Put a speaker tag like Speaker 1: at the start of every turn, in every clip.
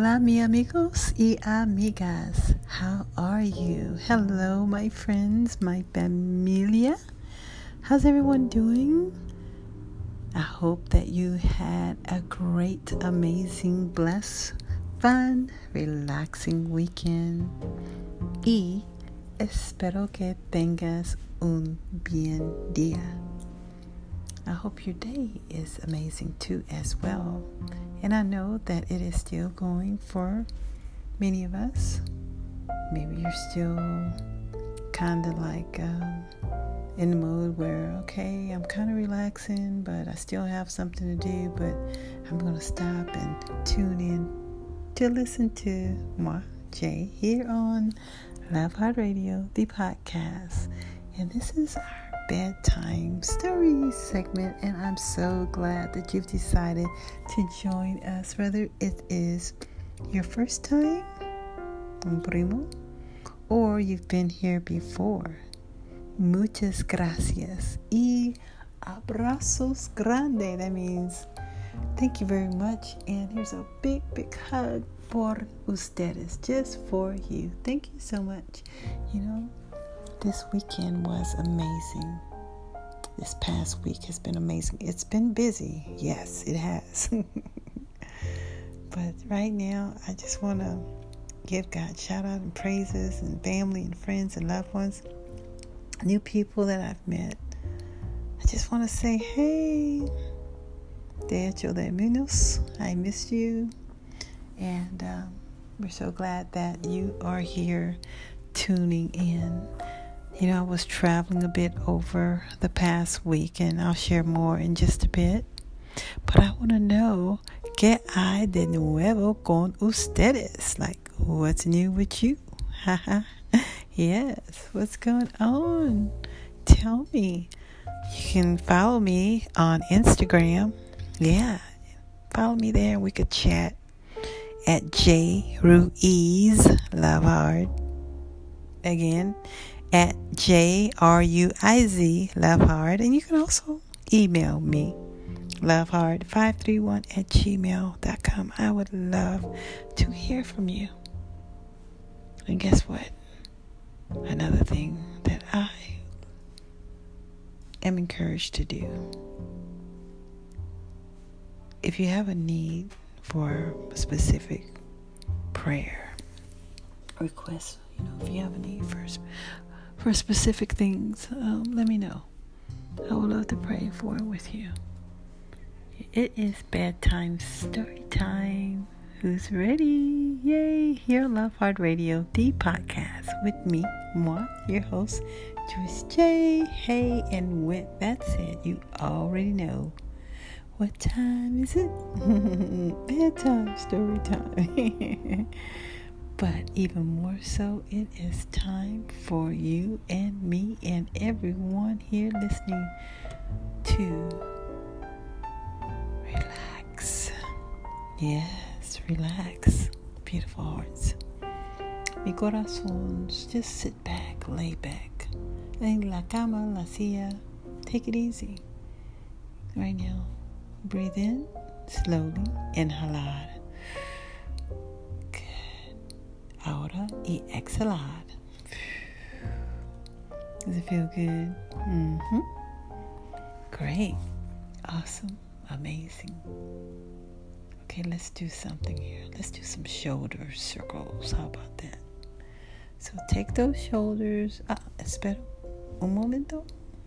Speaker 1: Hola, mi amigos y amigas. How are you? Hello, my friends, my familia. How's everyone doing? I hope that you had a great, amazing, blessed, fun, relaxing weekend. Y espero que tengas un bien día. I hope your day is amazing too, as well. And I know that it is still going for many of us. Maybe you're still kind of like um, in the mood where, okay, I'm kind of relaxing, but I still have something to do, but I'm going to stop and tune in to listen to moi, Jay, here on Love Heart Radio, the podcast. And this is our bedtime story segment, and I'm so glad that you've decided to join us. Whether it is your first time, primo, or you've been here before. Muchas gracias. Y abrazos grande. That means thank you very much. And here's a big, big hug por ustedes, just for you. Thank you so much. You know, this weekend was amazing. This past week has been amazing. It's been busy. Yes, it has. but right now, I just want to give God shout out and praises and family and friends and loved ones, new people that I've met. I just want to say, hey, hecho de menos, I missed you. And um, we're so glad that you are here tuning in. You know, I was traveling a bit over the past week, and I'll share more in just a bit. But I want to know, ¿qué hay de nuevo con ustedes? Like, what's new with you? yes, what's going on? Tell me. You can follow me on Instagram. Yeah, follow me there. We could chat at J Ruiz Love Hard. Again, at J R U I Z Love. And you can also email me lovehard531 at gmail.com. I would love to hear from you. And guess what? Another thing that I am encouraged to do. If you have a need for a specific prayer request, you know, if you have a need for for specific things, um, let me know. I would love to pray for it with you. It is bedtime story time. Who's ready? Yay! Here Love Heart Radio, the podcast with me, moi, your host, Joyce J. Hey, and with that said, you already know what time is it? bedtime story time. But even more so, it is time for you and me and everyone here listening to relax. Yes, relax. Beautiful hearts. Mi corazones, just sit back, lay back. En la cama, la silla, take it easy. Right now, breathe in slowly, inhalar. Ahora y exhalar. Does it feel good? Mm-hmm. Great. Awesome. Amazing. Okay, let's do something here. Let's do some shoulder circles. How about that? So take those shoulders. Ah, espera un momento.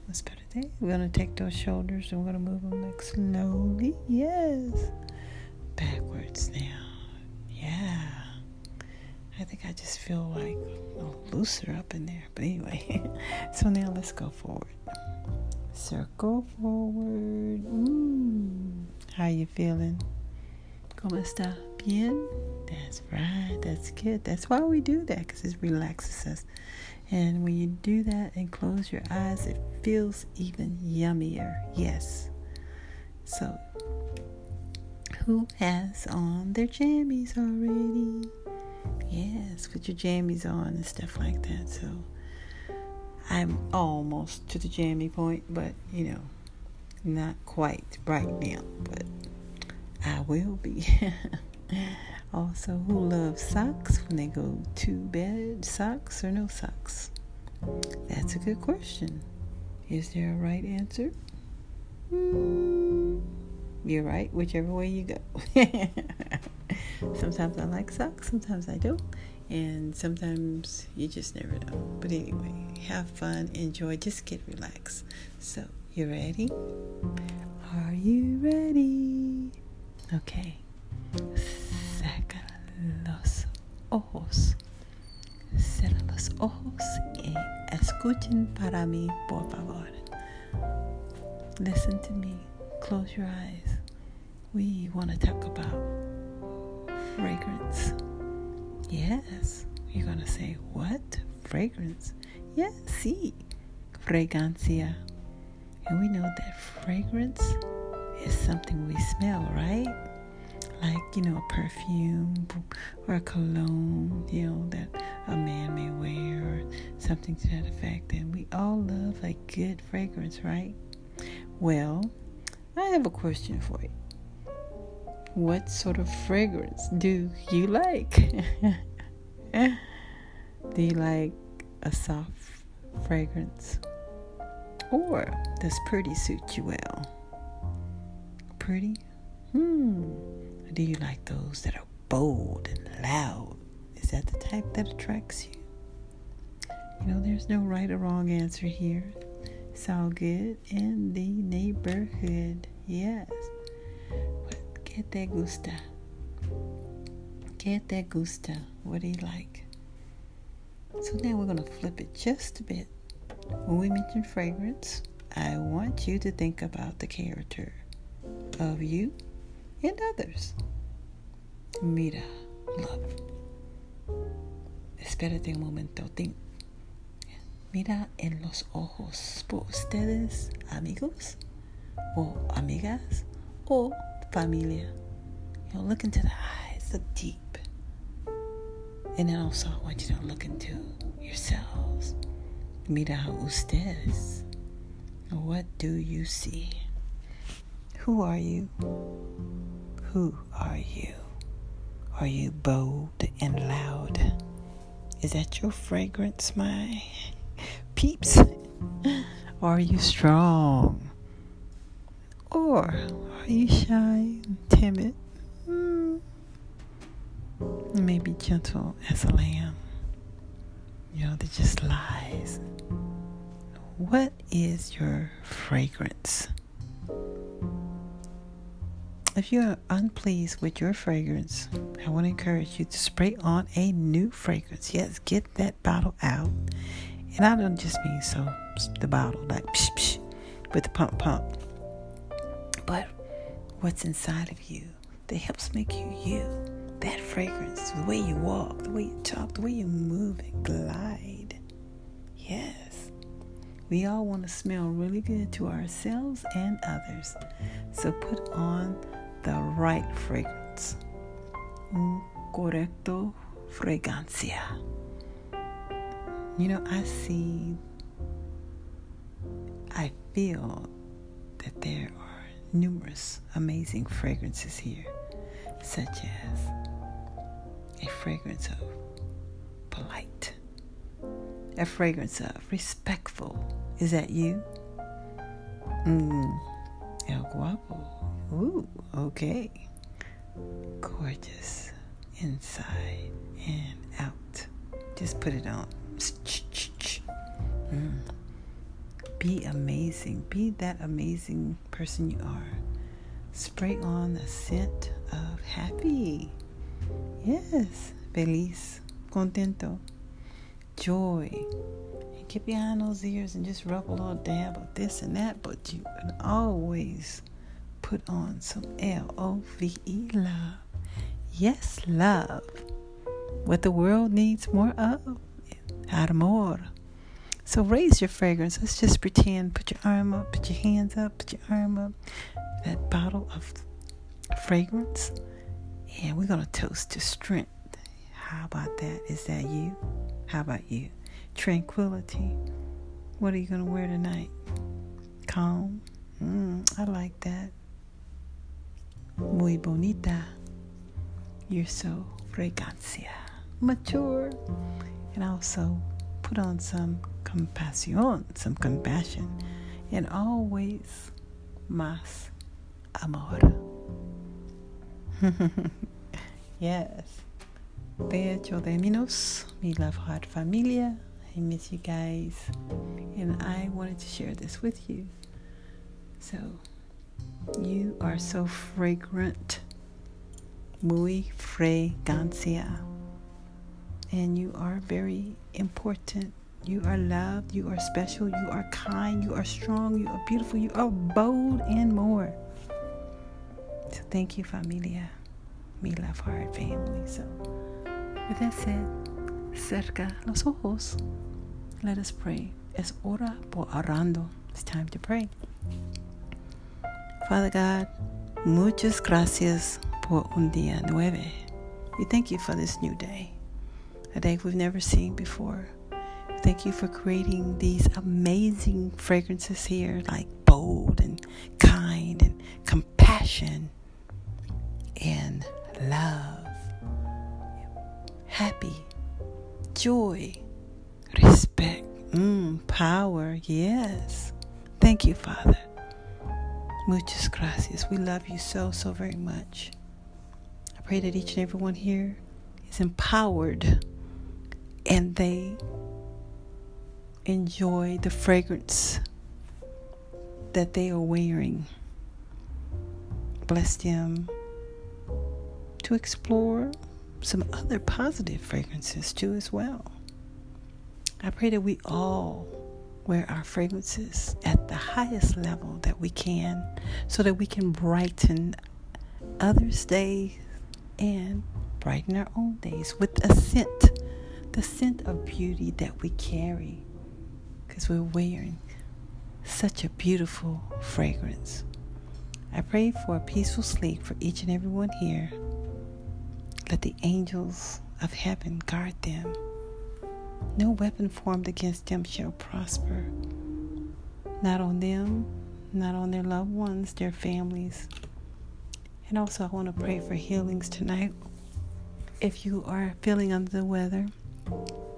Speaker 1: Espérate. We're going to take those shoulders and we're going to move them like slowly. Yes. Backwards now. Yeah. I think I just feel like a looser up in there. But anyway, so now let's go forward. Circle forward. Mm. How you feeling? ¿Cómo está? Bien? That's right. That's good. That's why we do that because it relaxes us. And when you do that and close your eyes, it feels even yummier. Yes. So, who has on their jammies already? Yes, put your jammies on and stuff like that. So I'm almost to the jammy point, but you know, not quite right now, but I will be. also, who loves socks when they go to bed? Socks or no socks? That's a good question. Is there a right answer? Mm, you're right, whichever way you go. sometimes I like socks, sometimes I don't. And sometimes you just never know. But anyway, have fun, enjoy, just get relaxed. So, you ready? Are you ready? Okay. Saca los ojos. Cierra los ojos y escuchen para mí, por favor. Listen to me. Close your eyes. We want to talk about fragrance. Yes. You're going to say, What? Fragrance? Yes, sí. Fragancia. And we know that fragrance is something we smell, right? Like, you know, a perfume or a cologne, you know, that a man may wear or something to that effect. And we all love a good fragrance, right? Well, I have a question for you. What sort of fragrance do you like? do you like a soft fragrance? Or does pretty suit you well? Pretty? Hmm. do you like those that are bold and loud? Is that the type that attracts you? You know, there's no right or wrong answer here. It's all good in the neighborhood. Yes. Que te gusta? Que te gusta? What do you like? So now we're going to flip it just a bit. When we mention fragrance, I want you to think about the character of you and others. Mira, love. Espérate un momento. Think mira en los ojos por ustedes, amigos o amigas o familia. You know, look into the eyes, look deep. And then also, I want you to look into yourselves. Mira ustedes. What do you see? Who are you? Who are you? Are you bold and loud? Is that your fragrance, my peeps? Are you strong? Or are you shy and timid? Mm. Maybe gentle as a lamb. You know, that just lies. What is your fragrance? If you are unpleased with your fragrance, I want to encourage you to spray on a new fragrance. Yes, get that bottle out. And I don't just mean so the bottle, like psh, psh, with the pump pump. But what's inside of you that helps make you you. That fragrance, the way you walk, the way you talk, the way you move and glide. Yes. We all want to smell really good to ourselves and others. So put on the right fragrance. Un correcto fragancia. You know, I see, I feel that there numerous amazing fragrances here, such as a fragrance of polite, a fragrance of respectful. Is that you? Mm, el guapo. Ooh, okay. Gorgeous inside and out. Just put it on. Mm. Be amazing. Be that amazing person you are. Spray on the scent of happy. Yes, feliz, contento, joy. And get behind those ears and just rub a little dab of this and that, but you can always put on some L O V E love. Yes, love. What the world needs more of. Amor. So raise your fragrance. Let's just pretend. Put your arm up, put your hands up, put your arm up. That bottle of fragrance. And we're going to toast to strength. How about that? Is that you? How about you? Tranquility. What are you going to wear tonight? Calm. Mm, I like that. Muy bonita. You're so fragancia, mature, and also put on some compassion, some compassion, and always más amor. yes. De hecho, de menos, mi heart familia. I miss you guys, and I wanted to share this with you. So, you are so fragrant, muy fragancia, and you are very important. You are loved, you are special, you are kind, you are strong, you are beautiful, you are bold, and more. So, thank you, familia, mi love heart family. So, with that said, cerca los ojos. Let us pray. Es hora por orando. It's time to pray. Father God, muchas gracias por un día nueve. We thank you for this new day, a day we've never seen before. Thank you for creating these amazing fragrances here, like bold and kind and compassion and love, happy, joy, respect, mm, power. Yes. Thank you, Father. Muchas gracias. We love you so, so very much. I pray that each and every one here is empowered and they enjoy the fragrance that they are wearing. Bless them to explore some other positive fragrances too, as well. I pray that we all wear our fragrances at the highest level that we can so that we can brighten others' days and brighten our own days with a scent, the scent of beauty that we carry because we're wearing such a beautiful fragrance. I pray for a peaceful sleep for each and every one here. Let the angels of heaven guard them. No weapon formed against them shall prosper. Not on them, not on their loved ones, their families. And also, I want to pray for healings tonight. If you are feeling under the weather,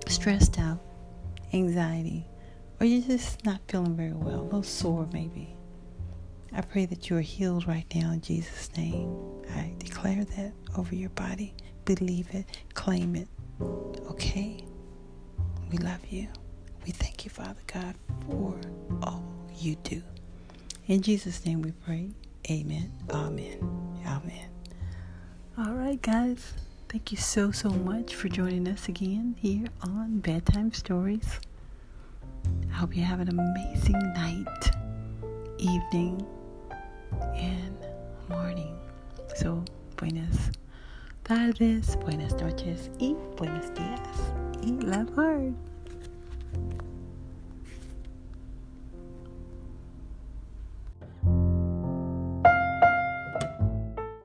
Speaker 1: stressed out, anxiety, or you're just not feeling very well, a little sore maybe, I pray that you are healed right now in Jesus' name. I declare that over your body. Believe it, claim it. Okay? We love you. We thank you, Father God, for all you do. In Jesus' name we pray. Amen. Amen. Amen. All right, guys. Thank you so, so much for joining us again here on Bedtime Stories. I hope you have an amazing night, evening, and morning. So, buenas tardes, buenas noches, y buenos días. Y love hard.